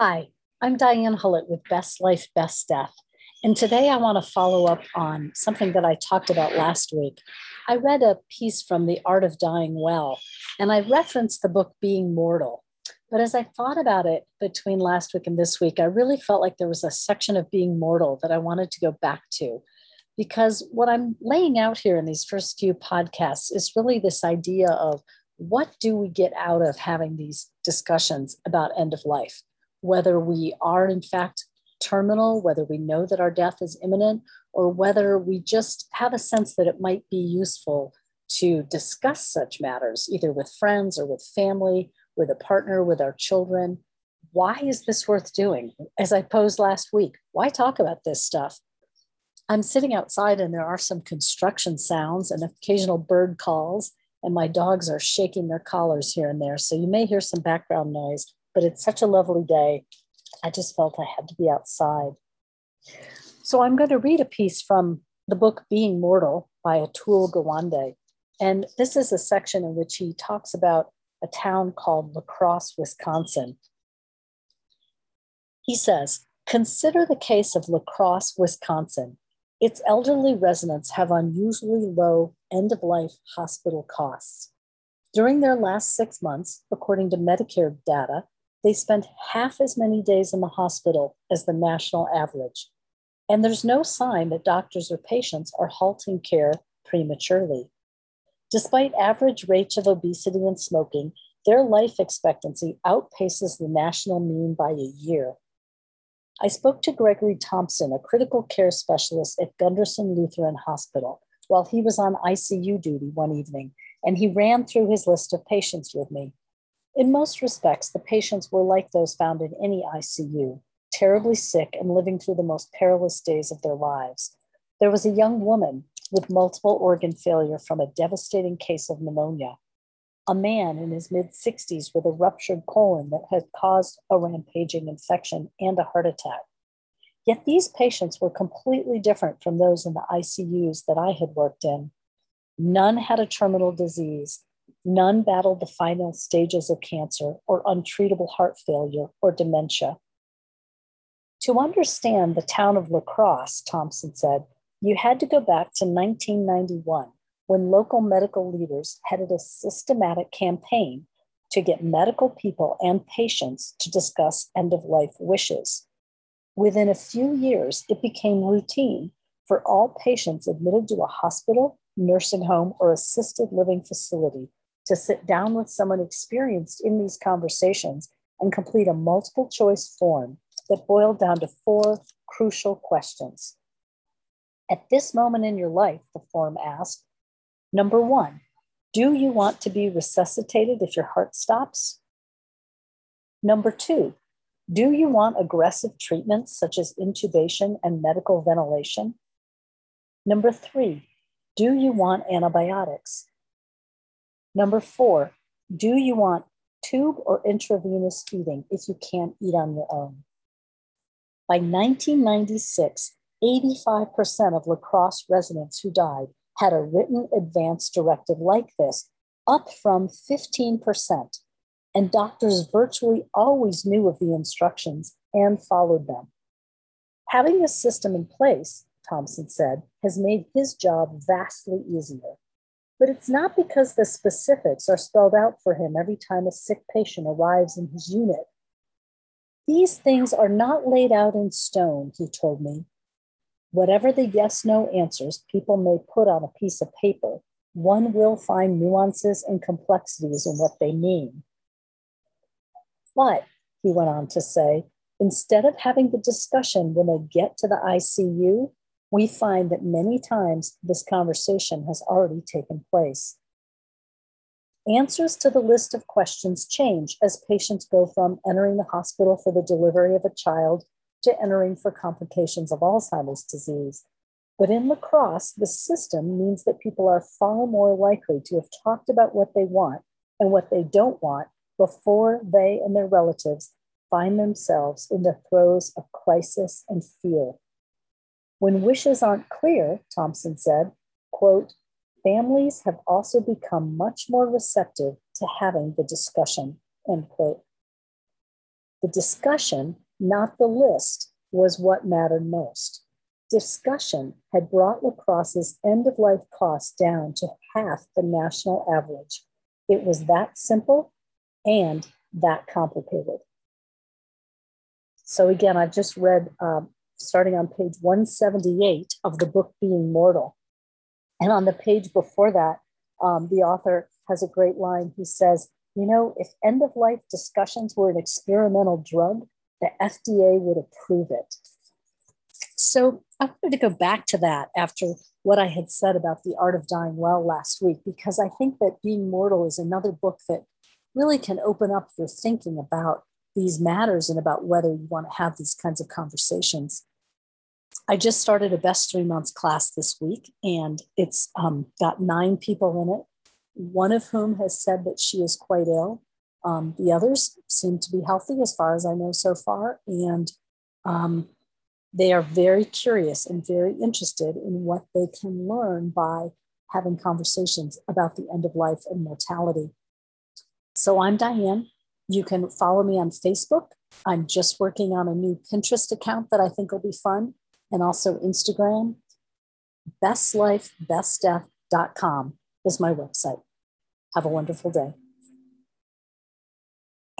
Hi, I'm Diane Hullet with Best Life, Best Death. And today I want to follow up on something that I talked about last week. I read a piece from The Art of Dying Well, and I referenced the book Being Mortal. But as I thought about it between last week and this week, I really felt like there was a section of Being Mortal that I wanted to go back to. Because what I'm laying out here in these first few podcasts is really this idea of what do we get out of having these discussions about end of life? Whether we are in fact terminal, whether we know that our death is imminent, or whether we just have a sense that it might be useful to discuss such matters, either with friends or with family, with a partner, with our children. Why is this worth doing? As I posed last week, why talk about this stuff? I'm sitting outside and there are some construction sounds and occasional bird calls, and my dogs are shaking their collars here and there. So you may hear some background noise but it's such a lovely day. I just felt I had to be outside. So I'm going to read a piece from the book Being Mortal by Atul Gawande. And this is a section in which he talks about a town called La Crosse, Wisconsin. He says, Consider the case of La Crosse, Wisconsin. Its elderly residents have unusually low end of life hospital costs. During their last six months, according to Medicare data, they spend half as many days in the hospital as the national average. And there's no sign that doctors or patients are halting care prematurely. Despite average rates of obesity and smoking, their life expectancy outpaces the national mean by a year. I spoke to Gregory Thompson, a critical care specialist at Gundersen Lutheran Hospital, while he was on ICU duty one evening, and he ran through his list of patients with me. In most respects, the patients were like those found in any ICU, terribly sick and living through the most perilous days of their lives. There was a young woman with multiple organ failure from a devastating case of pneumonia, a man in his mid 60s with a ruptured colon that had caused a rampaging infection and a heart attack. Yet these patients were completely different from those in the ICUs that I had worked in. None had a terminal disease, None battled the final stages of cancer or untreatable heart failure or dementia. To understand the town of La Crosse, Thompson said, you had to go back to 1991 when local medical leaders headed a systematic campaign to get medical people and patients to discuss end of life wishes. Within a few years, it became routine for all patients admitted to a hospital, nursing home, or assisted living facility to sit down with someone experienced in these conversations and complete a multiple choice form that boiled down to four crucial questions. At this moment in your life, the form asked number one, do you want to be resuscitated if your heart stops? Number two, do you want aggressive treatments such as intubation and medical ventilation? Number three, do you want antibiotics? Number four, do you want tube or intravenous feeding if you can't eat on your own? By 1996, 85% of La Crosse residents who died had a written advance directive like this, up from 15%. And doctors virtually always knew of the instructions and followed them. Having this system in place, Thompson said, has made his job vastly easier. But it's not because the specifics are spelled out for him every time a sick patient arrives in his unit. These things are not laid out in stone, he told me. Whatever the yes no answers people may put on a piece of paper, one will find nuances and complexities in what they mean. But, he went on to say, instead of having the discussion when they get to the ICU, we find that many times this conversation has already taken place. Answers to the list of questions change as patients go from entering the hospital for the delivery of a child to entering for complications of Alzheimer's disease. But in La Crosse, the system means that people are far more likely to have talked about what they want and what they don't want before they and their relatives find themselves in the throes of crisis and fear. When wishes aren't clear, Thompson said, quote, families have also become much more receptive to having the discussion, end quote. The discussion, not the list, was what mattered most. Discussion had brought La Crosse's end of life costs down to half the national average. It was that simple and that complicated. So, again, I've just read, um, starting on page 178 of the book Being Mortal. And on the page before that, um, the author has a great line. He says, You know, if end of life discussions were an experimental drug, the FDA would approve it. So I wanted to go back to that after what I had said about the art of dying well last week, because I think that Being Mortal is another book that really can open up your thinking about these matters and about whether you want to have these kinds of conversations. I just started a best three months class this week, and it's um, got nine people in it, one of whom has said that she is quite ill. Um, the others seem to be healthy, as far as I know so far. And um, they are very curious and very interested in what they can learn by having conversations about the end of life and mortality. So I'm Diane. You can follow me on Facebook. I'm just working on a new Pinterest account that I think will be fun, and also Instagram. Bestlifebestdeath.com is my website. Have a wonderful day.